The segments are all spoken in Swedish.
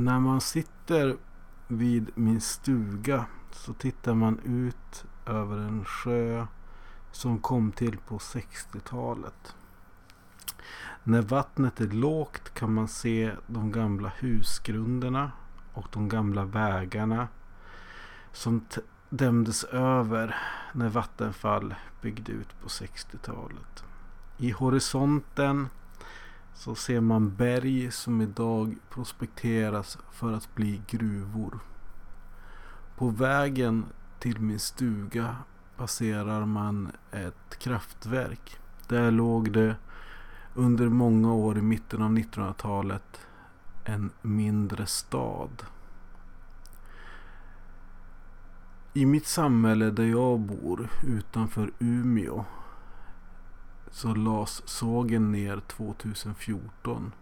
När man sitter vid min stuga så tittar man ut över en sjö som kom till på 60-talet. När vattnet är lågt kan man se de gamla husgrunderna och de gamla vägarna som dämdes över när Vattenfall byggde ut på 60-talet. I horisonten så ser man berg som idag prospekteras för att bli gruvor. På vägen till min stuga passerar man ett kraftverk. Där låg det under många år i mitten av 1900-talet en mindre stad. I mitt samhälle där jag bor utanför Umeå så lades sågen ner 2014.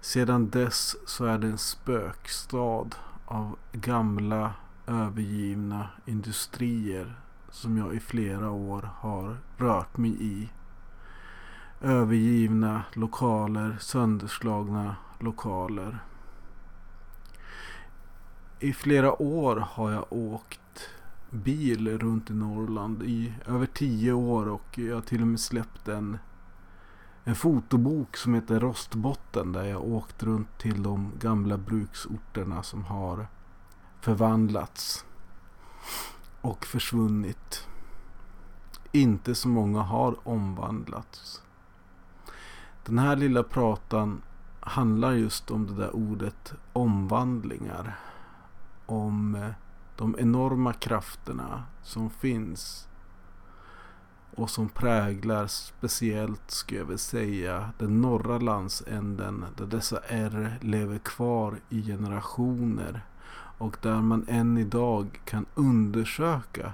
Sedan dess så är det en spökstad av gamla övergivna industrier som jag i flera år har rört mig i. Övergivna lokaler, sönderslagna lokaler. I flera år har jag åkt bil runt i Norrland i över tio år och jag har till och med släppt en, en fotobok som heter Rostbotten där jag åkt runt till de gamla bruksorterna som har förvandlats och försvunnit. Inte så många har omvandlats. Den här lilla pratan handlar just om det där ordet omvandlingar. Om eh, de enorma krafterna som finns och som präglar speciellt, ska jag väl säga, den norra landsänden där dessa R lever kvar i generationer och där man än idag kan undersöka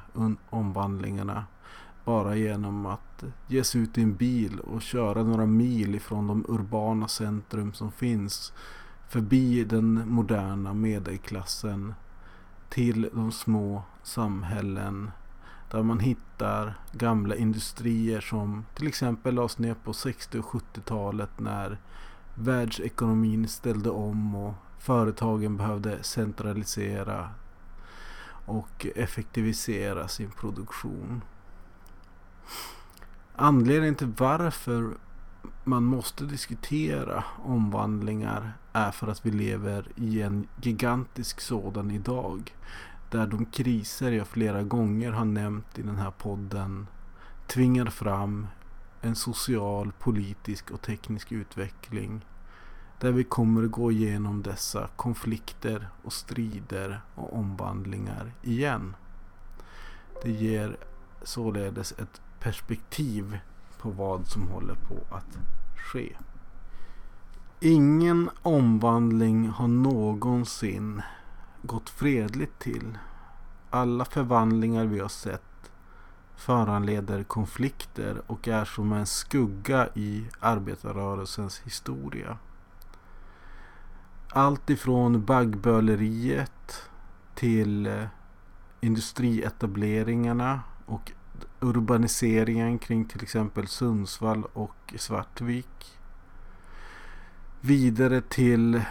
omvandlingarna bara genom att ge sig ut i en bil och köra några mil ifrån de urbana centrum som finns förbi den moderna medelklassen till de små samhällen där man hittar gamla industrier som till exempel lades ner på 60 och 70-talet när världsekonomin ställde om och företagen behövde centralisera och effektivisera sin produktion. Anledningen till varför man måste diskutera omvandlingar är för att vi lever i en gigantisk sådan idag. Där de kriser jag flera gånger har nämnt i den här podden tvingar fram en social, politisk och teknisk utveckling. Där vi kommer att gå igenom dessa konflikter och strider och omvandlingar igen. Det ger således ett perspektiv på vad som håller på att ske. Ingen omvandling har någonsin gått fredligt till. Alla förvandlingar vi har sett föranleder konflikter och är som en skugga i arbetarrörelsens historia. Allt ifrån baggböleriet till eh, industrietableringarna och urbaniseringen kring till exempel Sundsvall och Svartvik. Vidare till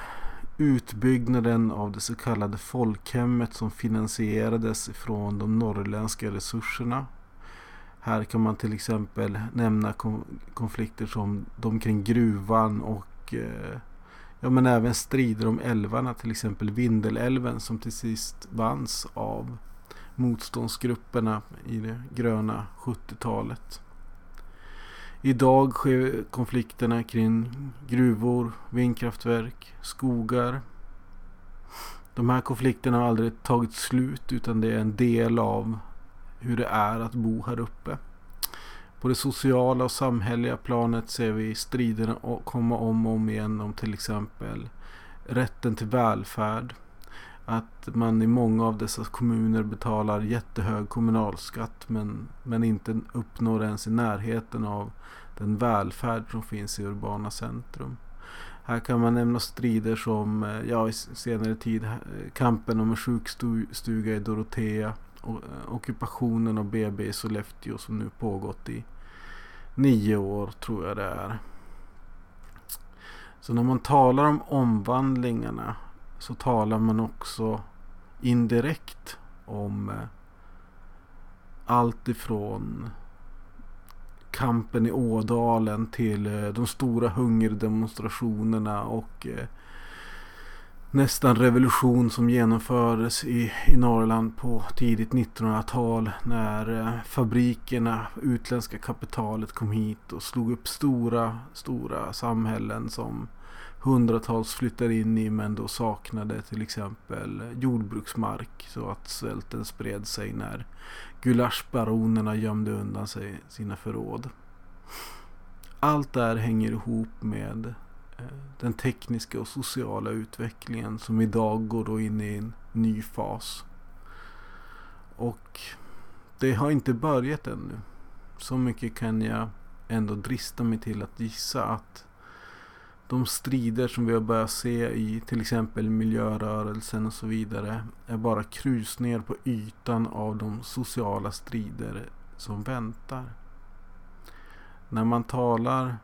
utbyggnaden av det så kallade folkhemmet som finansierades från de norrländska resurserna. Här kan man till exempel nämna konflikter som de kring gruvan och eh, ja, men även strider om älvarna, till exempel Vindelälven som till sist vanns av motståndsgrupperna i det gröna 70-talet. Idag sker konflikterna kring gruvor, vindkraftverk, skogar. De här konflikterna har aldrig tagit slut utan det är en del av hur det är att bo här uppe. På det sociala och samhälleliga planet ser vi striderna komma om och om igen om till exempel rätten till välfärd, att man i många av dessa kommuner betalar jättehög kommunalskatt men, men inte uppnår ens i närheten av den välfärd som finns i urbana centrum. Här kan man nämna strider som eh, ja, i senare tid eh, kampen om en sjukstuga i Dorotea och eh, ockupationen av BB i Sollefteå som nu pågått i nio år tror jag det är. Så när man talar om omvandlingarna så talar man också indirekt om eh, allt ifrån kampen i Ådalen till eh, de stora hungerdemonstrationerna och eh, nästan revolution som genomfördes i, i Norrland på tidigt 1900-tal när fabrikerna, utländska kapitalet kom hit och slog upp stora, stora samhällen som hundratals flyttade in i men då saknade till exempel jordbruksmark så att svälten spred sig när gulaschbaronerna gömde undan sig sina förråd. Allt det här hänger ihop med eh, den tekniska och sociala utvecklingen som idag går då in i en ny fas. Och det har inte börjat ännu. Så mycket kan jag ändå drista mig till att gissa att de strider som vi har börjat se i till exempel miljörörelsen och så vidare är bara krusningar på ytan av de sociala strider som väntar. När man talar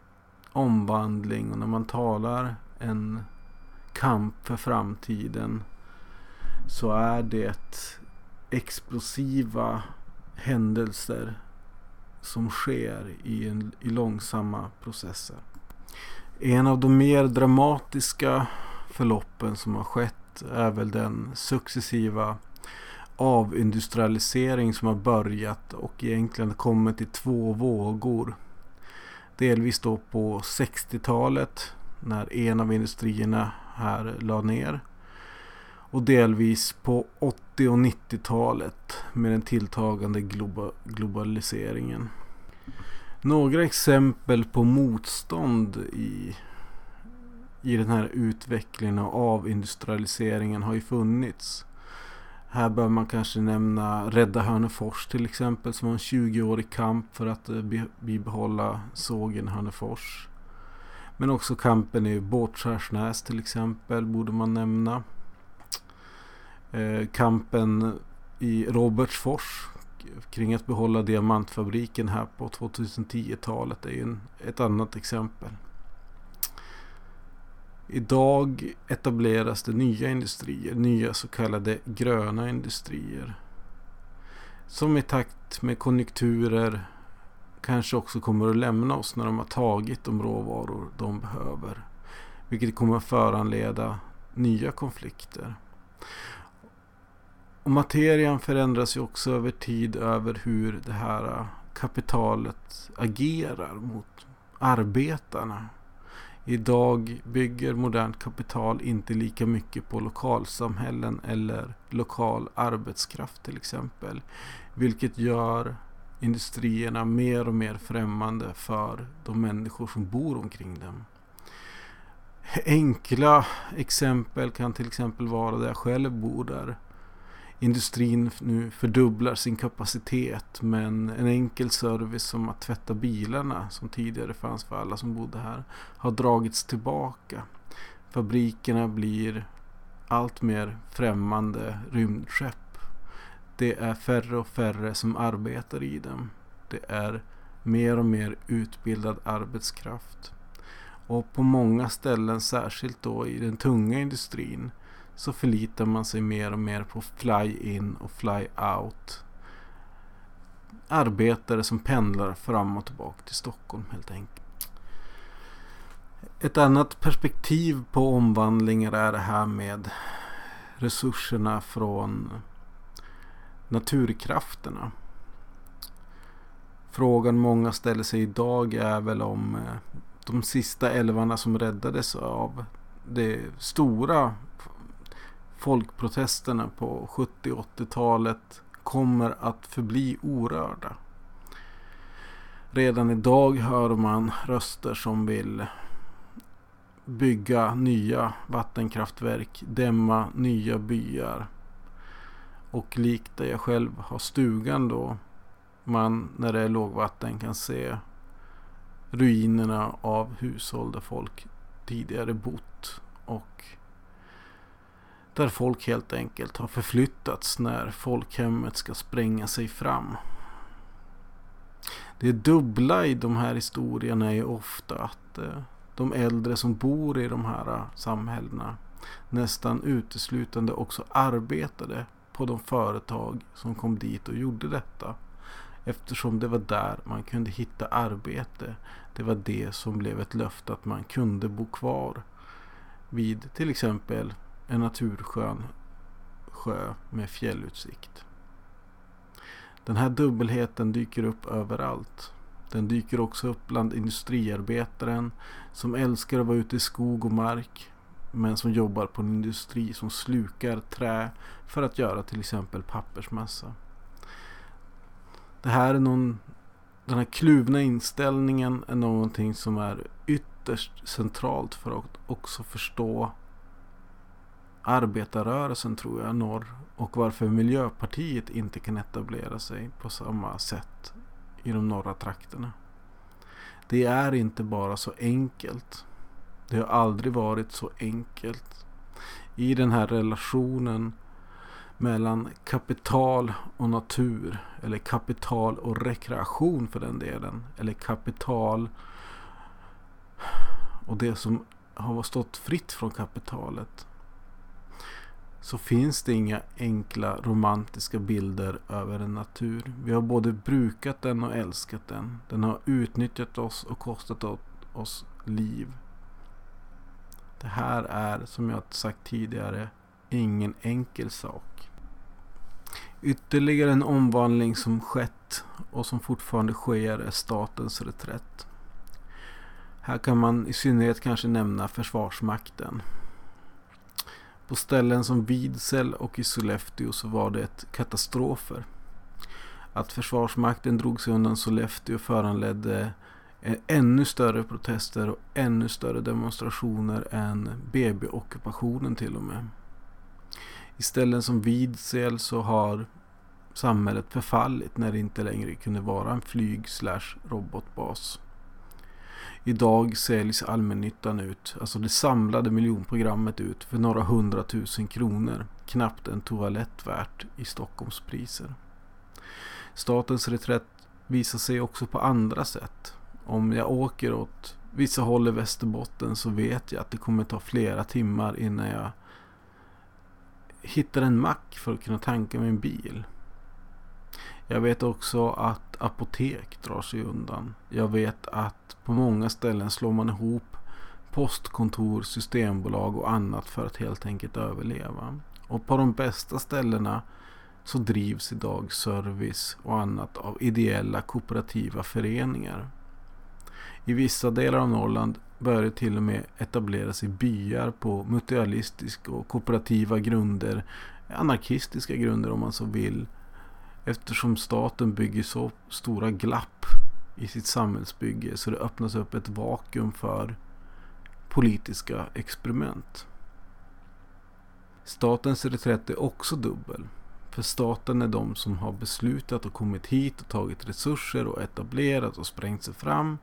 omvandling och när man talar en kamp för framtiden så är det explosiva händelser som sker i, en, i långsamma processer. En av de mer dramatiska förloppen som har skett är väl den successiva avindustrialisering som har börjat och egentligen kommit i två vågor. Delvis då på 60-talet när en av industrierna här la ner. Och delvis på 80 och 90-talet med den tilltagande globaliseringen. Några exempel på motstånd i, i den här utvecklingen av industrialiseringen har ju funnits. Här bör man kanske nämna Rädda Hörnefors till exempel som var en 20-årig kamp för att eh, bibehålla sågen Hörnefors. Men också kampen i Båtskärsnäs till exempel borde man nämna. Eh, kampen i Robertsfors kring att behålla diamantfabriken här på 2010-talet är ju en, ett annat exempel. Idag etableras det nya industrier, nya så kallade gröna industrier. Som i takt med konjunkturer kanske också kommer att lämna oss när de har tagit de råvaror de behöver. Vilket kommer att föranleda nya konflikter. Och materian förändras ju också över tid över hur det här äh, kapitalet agerar mot arbetarna. Idag bygger modernt kapital inte lika mycket på lokalsamhällen eller lokal arbetskraft till exempel. Vilket gör industrierna mer och mer främmande för de människor som bor omkring dem. Enkla exempel kan till exempel vara där jag själv bor där industrin nu fördubblar sin kapacitet men en enkel service som att tvätta bilarna som tidigare fanns för alla som bodde här har dragits tillbaka. Fabrikerna blir allt mer främmande rymdskepp. Det är färre och färre som arbetar i dem. Det är mer och mer utbildad arbetskraft. Och på många ställen, särskilt då i den tunga industrin, så förlitar man sig mer och mer på fly-in och fly-out. Arbetare som pendlar fram och tillbaka till Stockholm helt enkelt. Ett annat perspektiv på omvandlingar är det här med resurserna från naturkrafterna. Frågan många ställer sig idag är väl om eh, de sista älvarna som räddades av det stora folkprotesterna på 70 80-talet kommer att förbli orörda. Redan idag hör man röster som vill bygga nya vattenkraftverk, dämma nya byar. Och likt där jag själv har stugan då man när det är lågvatten kan se ruinerna av hushåll där folk tidigare bott. Och där folk helt enkelt har förflyttats när folkhemmet ska spränga sig fram. Det dubbla i de här historierna är ofta att eh, de äldre som bor i de här eh, samhällena nästan uteslutande också arbetade på de företag som kom dit och gjorde detta. Eftersom det var där man kunde hitta arbete. Det var det som blev ett löfte att man kunde bo kvar vid till exempel en naturskön sjö med fjällutsikt. Den här dubbelheten dyker upp överallt. Den dyker också upp bland industriarbetaren som älskar att vara ute i skog och mark men som jobbar på en industri som slukar trä för att göra till exempel pappersmassa. Det här är någon, den här kluvna inställningen är någonting som är ytterst centralt för att också förstå arbetarrörelsen tror jag norr och varför Miljöpartiet inte kan etablera sig på samma sätt i de norra trakterna. Det är inte bara så enkelt. Det har aldrig varit så enkelt. I den här relationen mellan kapital och natur. Eller kapital och rekreation för den delen. Eller kapital och det som har stått fritt från kapitalet. Så finns det inga enkla romantiska bilder över en natur. Vi har både brukat den och älskat den. Den har utnyttjat oss och kostat oss liv. Det här är, som jag sagt tidigare, ingen enkel sak. Ytterligare en omvandling som skett och som fortfarande sker är statens reträtt. Här kan man i synnerhet kanske nämna Försvarsmakten. På ställen som Vidsel och i Sollefteå så var det katastrofer. Att Försvarsmakten drog sig undan Sollefteå föranledde eh, ännu större protester och ännu större demonstrationer än BB-ockupationen till och med. I ställen som Vidsel så har samhället förfallit när det inte längre kunde vara en flyg slash robotbas. Idag säljs allmännyttan ut, alltså det samlade miljonprogrammet ut för några hundratusen kronor. Knappt en toalett värt i Stockholmspriser. Statens reträtt visar sig också på andra sätt. Om jag åker åt vissa håll i Västerbotten så vet jag att det kommer ta flera timmar innan jag hittar en mack för att kunna tanka min bil. Jag vet också att apotek drar sig undan. Jag vet att på många ställen slår man ihop postkontor, systembolag och annat för att helt enkelt överleva. Och på de bästa ställena så drivs idag service och annat av ideella kooperativa föreningar. I vissa delar av Norrland börjar det till och med etablera sig byar på mutualistiska och kooperativa grunder, anarkistiska grunder om man så vill, Eftersom staten bygger så stora glapp i sitt samhällsbygge så det öppnas upp ett vakuum för politiska experiment. Statens reträtt är också dubbel. För staten är de som har beslutat och kommit hit och tagit resurser och etablerat och sprängt sig fram.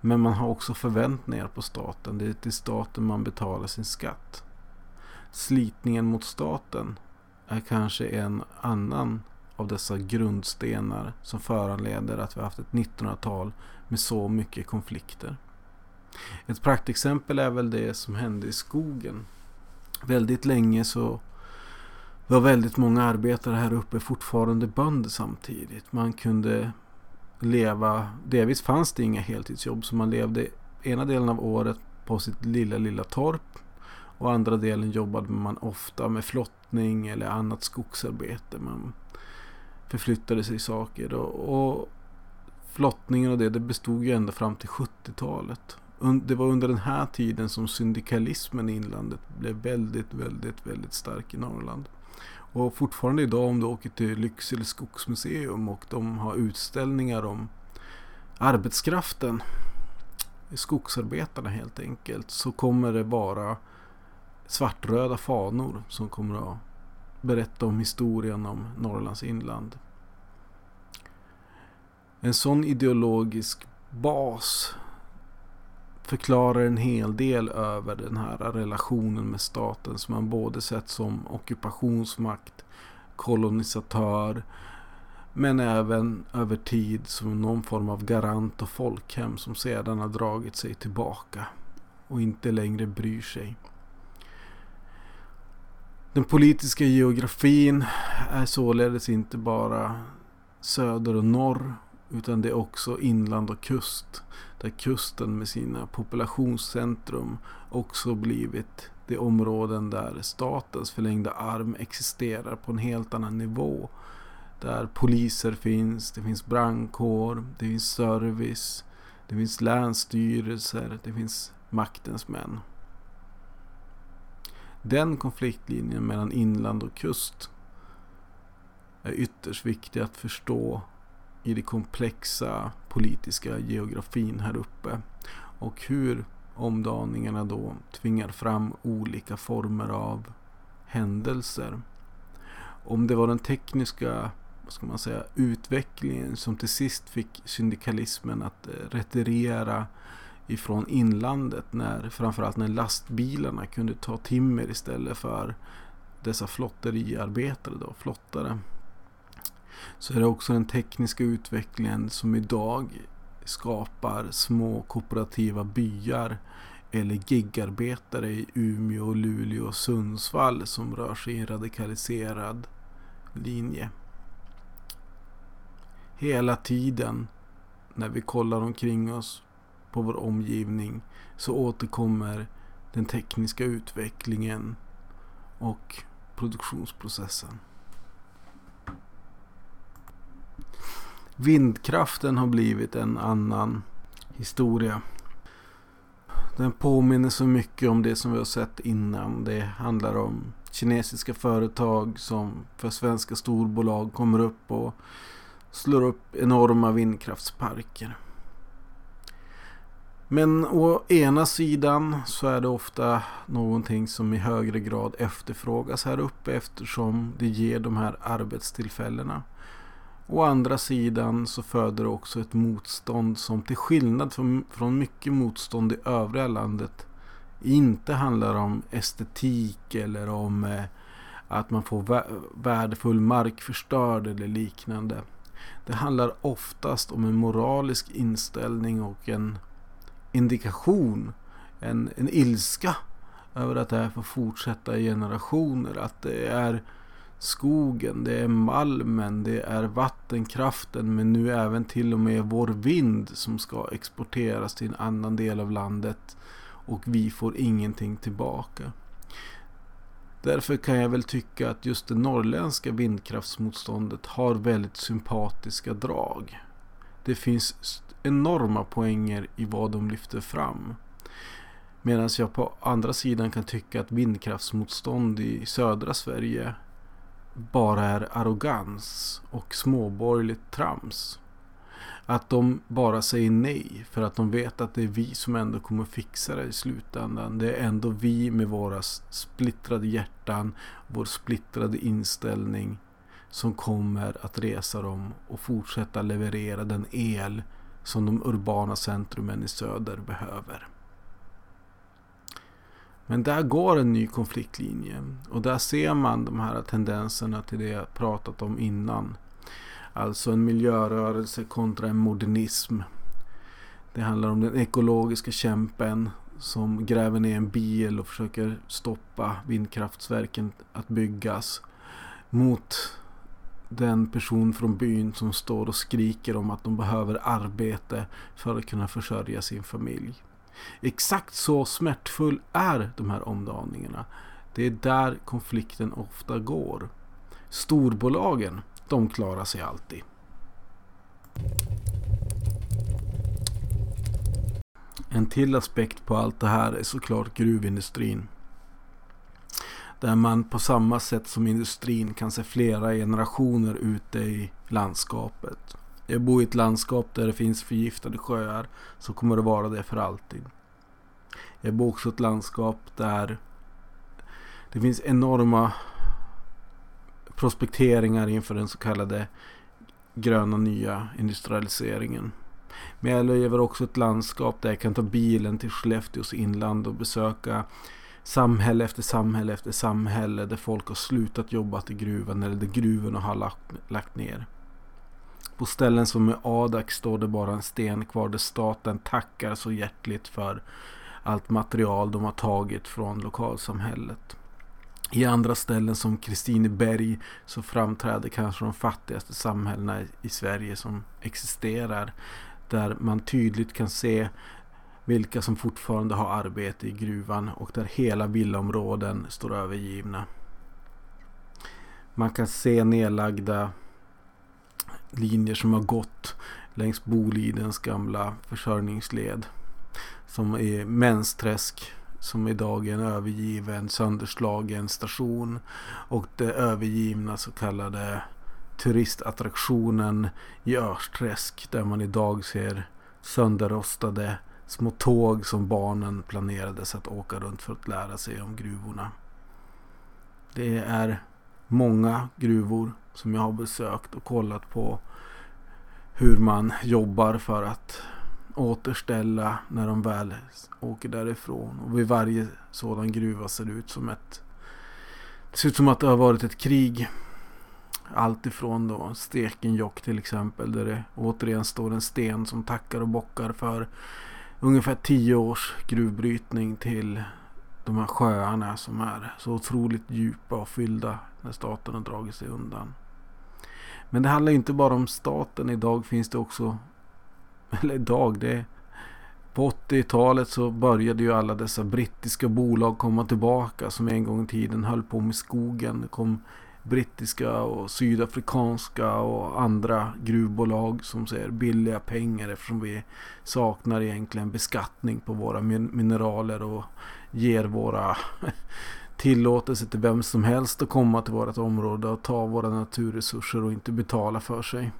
Men man har också förväntningar på staten. Det är till staten man betalar sin skatt. Slitningen mot staten är kanske en annan av dessa grundstenar som föranleder att vi haft ett 1900-tal med så mycket konflikter. Ett praktexempel är väl det som hände i skogen. Väldigt länge så var väldigt många arbetare här uppe fortfarande bönder samtidigt. Man kunde leva, delvis fanns det inga heltidsjobb så man levde ena delen av året på sitt lilla, lilla torp och andra delen jobbade man ofta med flottning eller annat skogsarbete. Man förflyttade sig saker. Och, och flottningen och det, det bestod ju ända fram till 70-talet. Det var under den här tiden som syndikalismen i inlandet blev väldigt, väldigt, väldigt stark i Norrland. Och fortfarande idag om du åker till Lycksele skogsmuseum och de har utställningar om arbetskraften, skogsarbetarna helt enkelt, så kommer det vara svartröda fanor som kommer att berätta om historien om Norrlands inland. En sån ideologisk bas förklarar en hel del över den här relationen med staten som man både sett som ockupationsmakt, kolonisatör, Men även över tid som någon form av garant och folkhem som sedan har dragit sig tillbaka och inte längre bryr sig. Den politiska geografin är således inte bara söder och norr utan det är också inland och kust. Där kusten med sina populationscentrum också blivit de områden där statens förlängda arm existerar på en helt annan nivå. Där poliser finns, det finns brandkår, det finns service, det finns länsstyrelser, det finns maktens män. Den konfliktlinjen mellan inland och kust är ytterst viktig att förstå i den komplexa politiska geografin här uppe. Och hur omdaningarna då tvingar fram olika former av händelser. Om det var den tekniska vad ska man säga, utvecklingen som till sist fick syndikalismen att eh, retirera ifrån inlandet. När, framförallt när lastbilarna kunde ta timmer istället för dessa flotteriarbetare, då, flottare. Så är det också den tekniska utvecklingen som idag skapar små kooperativa byar eller gigarbetare i Umeå, Luleå och Sundsvall som rör sig i en radikaliserad linje. Hela tiden när vi kollar omkring oss på vår omgivning så återkommer den tekniska utvecklingen och produktionsprocessen. Vindkraften har blivit en annan historia. Den påminner så mycket om det som vi har sett innan. Det handlar om kinesiska företag som för svenska storbolag kommer upp och slår upp enorma vindkraftsparker. Men å ena sidan så är det ofta någonting som i högre grad efterfrågas här uppe eftersom det ger de här arbetstillfällena. Å andra sidan så föder det också ett motstånd som till skillnad från, mycket motstånd i övriga landet inte handlar om estetik eller om eh, att man får värdefull mark förstörd eller liknande. Det handlar oftast om en moralisk inställning och en indikation, en, en ilska över att det här får fortsätta i generationer. Att det är skogen, det är malmen, det är vattenkraften men nu även till och med vår vind som ska exporteras till en annan del av landet och vi får ingenting tillbaka. Därför kan jag väl tycka att just det norrländska vindkraftsmotståndet har väldigt sympatiska drag. Det finns enorma poänger i vad de lyfter fram. Medan jag på andra sidan kan tycka att vindkraftsmotstånd i södra Sverige bara är arrogans och småborgerligt trams. Att de bara säger nej för att de vet att det är vi som ändå kommer fixa det i slutändan. Det är ändå vi med våra splittrade hjärtan, vår splittrade inställning som kommer att resa dem och fortsätta leverera den el som de urbana centrumen i söder behöver. Men där går en ny konfliktlinje och där ser man de här tendenserna till det jag pratat om innan. Alltså en miljörörelse kontra en modernism. Det handlar om den ekologiska kämpen som gräver ner en bil och försöker stoppa vindkraftsverken att byggas. Mot den person från byn som står och skriker om att de behöver arbete för att kunna försörja sin familj. Exakt så smärtfull är de här omdaningarna. Det är där konflikten ofta går. Storbolagen, de klarar sig alltid. En till aspekt på allt det här är såklart gruvindustrin. Där man på samma sätt som industrin kan se flera generationer ute i landskapet. Jag bor i ett landskap där det finns förgiftade sjöar. Så kommer det vara det för alltid. Jag bor också i ett landskap där det finns enorma prospekteringar inför den så kallade gröna nya industrialiseringen. Men jag lever också ett landskap där jag kan ta bilen till Skellefteås inland och besöka samhälle efter samhälle efter samhälle där folk har slutat jobba i gruvan eller där gruvorna har lagt, lagt ner. På ställen som i Adak står det bara en sten kvar där staten tackar så hjärtligt för allt material de har tagit från lokalsamhället. I andra ställen som Kristineberg så framträder kanske de fattigaste samhällena i Sverige som existerar. Där man tydligt kan se vilka som fortfarande har arbete i gruvan och där hela villaområden står övergivna. Man kan se nedlagda linjer som har gått längs Bolidens gamla försörjningsled. Som är Mensträsk som idag är en övergiven sönderslagen station. Och det övergivna så kallade turistattraktionen i Örsträsk där man idag ser sönderrostade små tåg som barnen planerades att åka runt för att lära sig om gruvorna. Det är många gruvor som jag har besökt och kollat på hur man jobbar för att återställa när de väl åker därifrån. Och vid varje sådan gruva ser det ut som ett... Det ser ut som att det har varit ett krig. Allt ifrån då Stekenjokk till exempel där det återigen står en sten som tackar och bockar för ungefär tio års gruvbrytning till de här sjöarna som är så otroligt djupa och fyllda när staten har dragit sig undan. Men det handlar inte bara om staten. Idag finns det också, eller idag, det på 80-talet så började ju alla dessa brittiska bolag komma tillbaka som en gång i tiden höll på med skogen. Det kom brittiska och sydafrikanska och andra gruvbolag som säger billiga pengar eftersom vi saknar egentligen beskattning på våra mineraler och ger våra tillåtelse till vem som helst att komma till vårt område och ta våra naturresurser och inte betala för sig.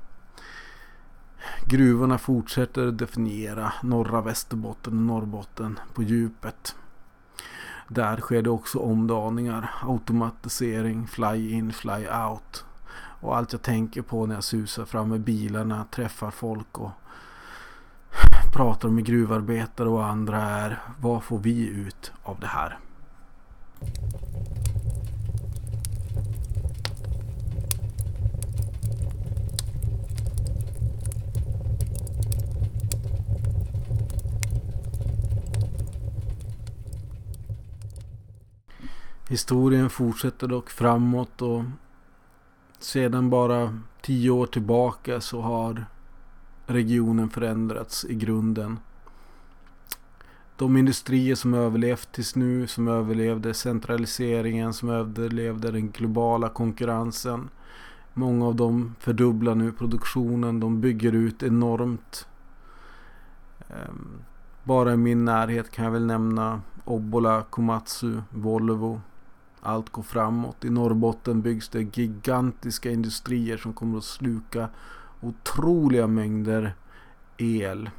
Gruvorna fortsätter definiera norra Västerbotten och Norrbotten på djupet. Där sker det också omdaningar, automatisering, fly in, fly out. Och allt jag tänker på när jag susar fram med bilarna, träffar folk och pratar med gruvarbetare och andra är vad får vi ut av det här? Historien fortsätter dock framåt och sedan bara tio år tillbaka så har regionen förändrats i grunden. De industrier som överlevt tills nu, som överlevde centraliseringen, som överlevde den globala konkurrensen. Många av dem fördubblar nu produktionen, de bygger ut enormt. Ehm, bara i min närhet kan jag väl nämna Obbola, Komatsu, Volvo, allt går framåt. I Norrbotten byggs det gigantiska industrier som kommer att sluka otroliga mängder el.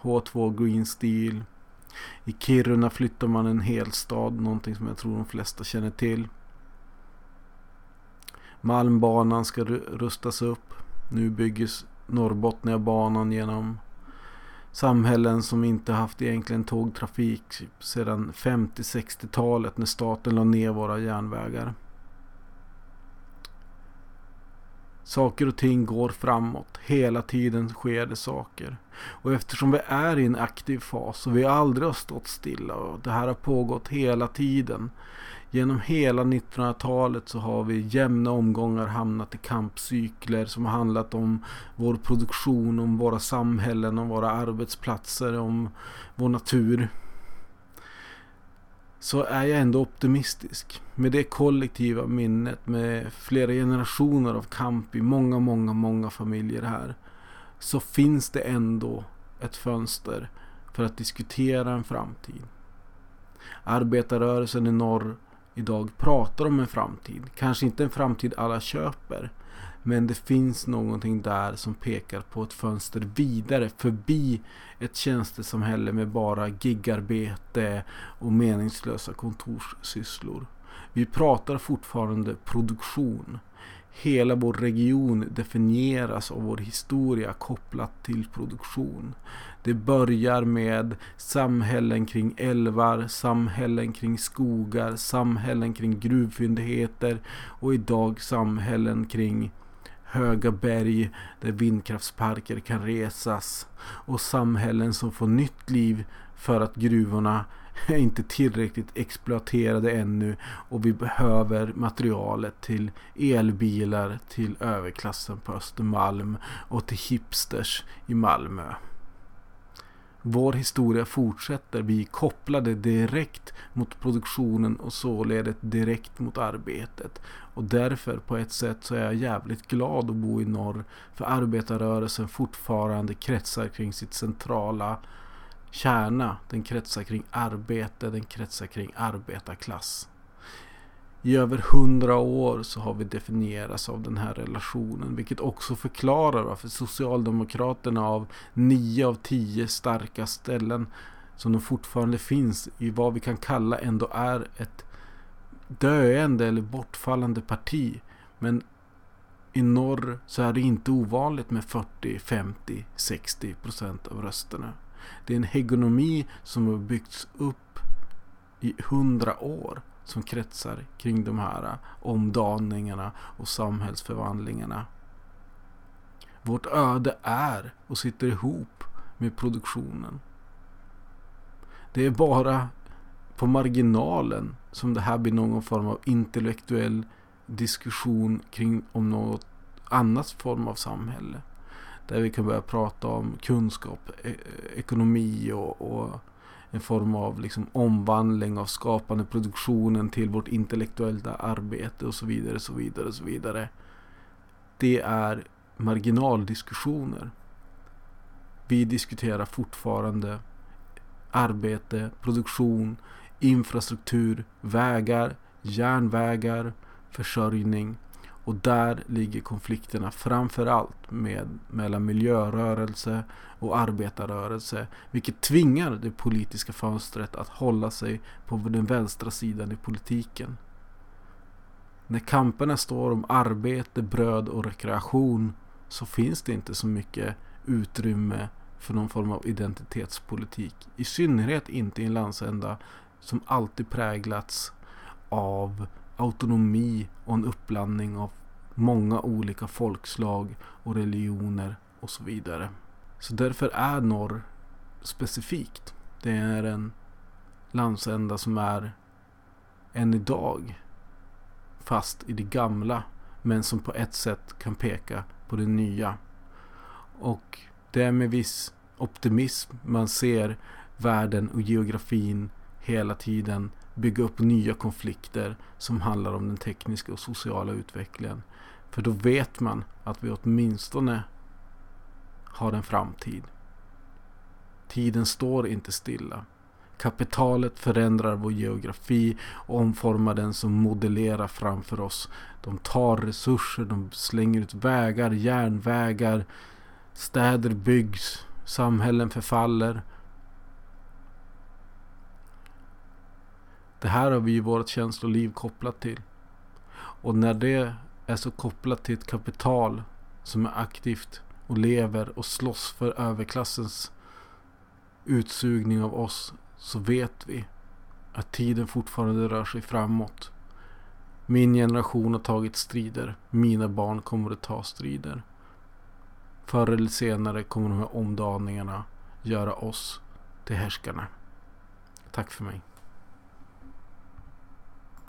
H2 Green Steel. I Kiruna flyttar man en hel stad, någonting som jag tror de flesta känner till. Malmbanan ska rustas upp. Nu byggs Norrbotniabanan genom samhällen som inte haft egentligen tågtrafik sedan 50-60-talet när staten la ner våra järnvägar. Saker och ting går framåt. Hela tiden sker det saker. Och eftersom vi är i en aktiv fas och vi aldrig har stått stilla och det här har pågått hela tiden Genom hela 1900-talet så har vi jämna omgångar hamnat i kampcykler som har handlat om vår produktion, om våra samhällen, om våra arbetsplatser, om vår natur. Så är jag ändå optimistisk. Med det kollektiva minnet med flera generationer av kamp i många, många, många familjer här. Så finns det ändå ett fönster för att diskutera en framtid. Arbetarrörelsen i norr idag pratar om en framtid. Kanske inte en framtid alla köper. Men det finns någonting där som pekar på ett fönster vidare förbi ett tjänstesamhälle med bara gigarbete och meningslösa kontorssysslor. Vi pratar fortfarande produktion. Hela vår region definieras av vår historia kopplat till produktion. Det börjar med samhällen kring älvar, samhällen kring skogar, samhällen kring gruvfyndigheter och idag samhällen kring höga berg där vindkraftsparker kan resas och samhällen som får nytt liv för att gruvorna är inte tillräckligt exploaterade ännu och vi behöver materialet till elbilar till överklassen på Östermalm och till hipsters i Malmö. Vår historia fortsätter bli kopplade direkt mot produktionen och således direkt mot arbetet. Och därför på ett sätt så är jag jävligt glad att bo i norr. För arbetarrörelsen fortfarande kretsar kring sitt centrala kärna. Den kretsar kring arbete, den kretsar kring arbetarklass. I över hundra år så har vi definierats av den här relationen. Vilket också förklarar varför Socialdemokraterna av nio av tio starka ställen som de fortfarande finns i vad vi kan kalla ändå är ett döende eller bortfallande parti. Men i norr så är det inte ovanligt med 40, 50, 60 procent av rösterna. Det är en hegonomi som har byggts upp i hundra år som kretsar kring de här omdaningarna och samhällsförvandlingarna. Vårt öde är och sitter ihop med produktionen. Det är bara på marginalen som det här blir någon form av intellektuell diskussion kring om något annat form av samhälle. Där vi kan börja prata om kunskap, e-, ekonomi och, och en form av liksom omvandling av skapande produktionen till vårt intellektuella arbete och så vidare, så vidare, så vidare. Det är marginaldiskussioner. Vi diskuterar fortfarande arbete, produktion, infrastruktur, vägar, järnvägar, försörjning och där ligger konflikterna framförallt med, mellan miljörörelse och arbetarrörelse. Vilket tvingar det politiska fönstret att hålla sig på den vänstra sidan i politiken. När kamperna står om arbete, bröd och rekreation så finns det inte så mycket utrymme för någon form av identitetspolitik. I synnerhet inte i en landsända som alltid präglats av autonomi och en uppblandning av många olika folkslag och religioner och så vidare. Så därför är norr specifikt. Det är en landsända som är än idag fast i det gamla men som på ett sätt kan peka på det nya. Och det är med viss optimism man ser världen och geografin hela tiden bygga upp nya konflikter som handlar om den tekniska och sociala utvecklingen. För då vet man att vi åtminstone har en framtid. Tiden står inte stilla. Kapitalet förändrar vår geografi och omformar den som modellerar framför oss. De tar resurser, de slänger ut vägar, järnvägar, städer byggs, samhällen förfaller Det här har vi vårt känsloliv kopplat till. Och när det är så kopplat till ett kapital som är aktivt och lever och slåss för överklassens utsugning av oss så vet vi att tiden fortfarande rör sig framåt. Min generation har tagit strider. Mina barn kommer att ta strider. Förr eller senare kommer de här omdaningarna göra oss till härskarna. Tack för mig.